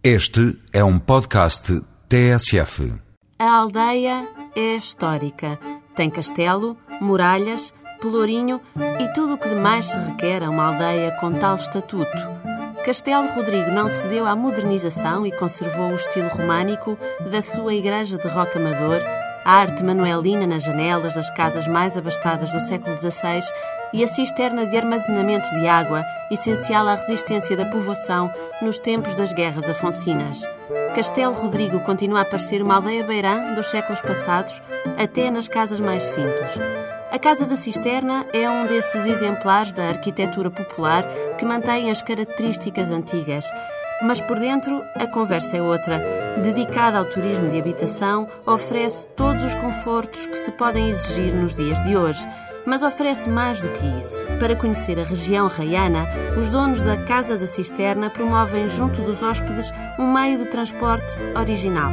Este é um podcast TSF. A aldeia é histórica. Tem castelo, muralhas, pelourinho e tudo o que demais se requer a uma aldeia com tal estatuto. Castelo Rodrigo não cedeu à modernização e conservou o estilo românico da sua igreja de roca amador, a arte manuelina nas janelas das casas mais abastadas do século XVI e a cisterna de armazenamento de água, essencial à resistência da povoação nos tempos das guerras afoncinas. Castelo Rodrigo continua a parecer uma aldeia beirã dos séculos passados, até nas casas mais simples. A Casa da Cisterna é um desses exemplares da arquitetura popular que mantém as características antigas. Mas por dentro, a conversa é outra. Dedicada ao turismo de habitação, oferece todos os confortos que se podem exigir nos dias de hoje mas oferece mais do que isso. Para conhecer a região raiana, os donos da Casa da Cisterna promovem junto dos hóspedes um meio de transporte original,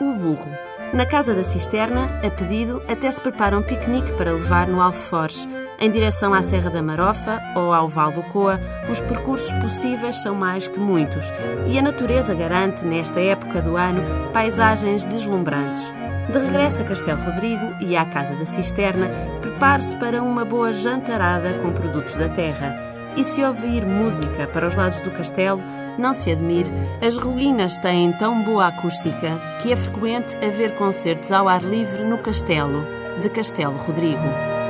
o burro. Na Casa da Cisterna, a pedido, até se prepara um piquenique para levar no Alforge. Em direção à Serra da Marofa ou ao Val do Coa, os percursos possíveis são mais que muitos e a natureza garante, nesta época do ano, paisagens deslumbrantes. De regresso a Castelo Rodrigo e à Casa da Cisterna, prepare-se para uma boa jantarada com produtos da terra. E se ouvir música para os lados do castelo, não se admire, as ruínas têm tão boa acústica que é frequente haver concertos ao ar livre no castelo, de Castelo Rodrigo.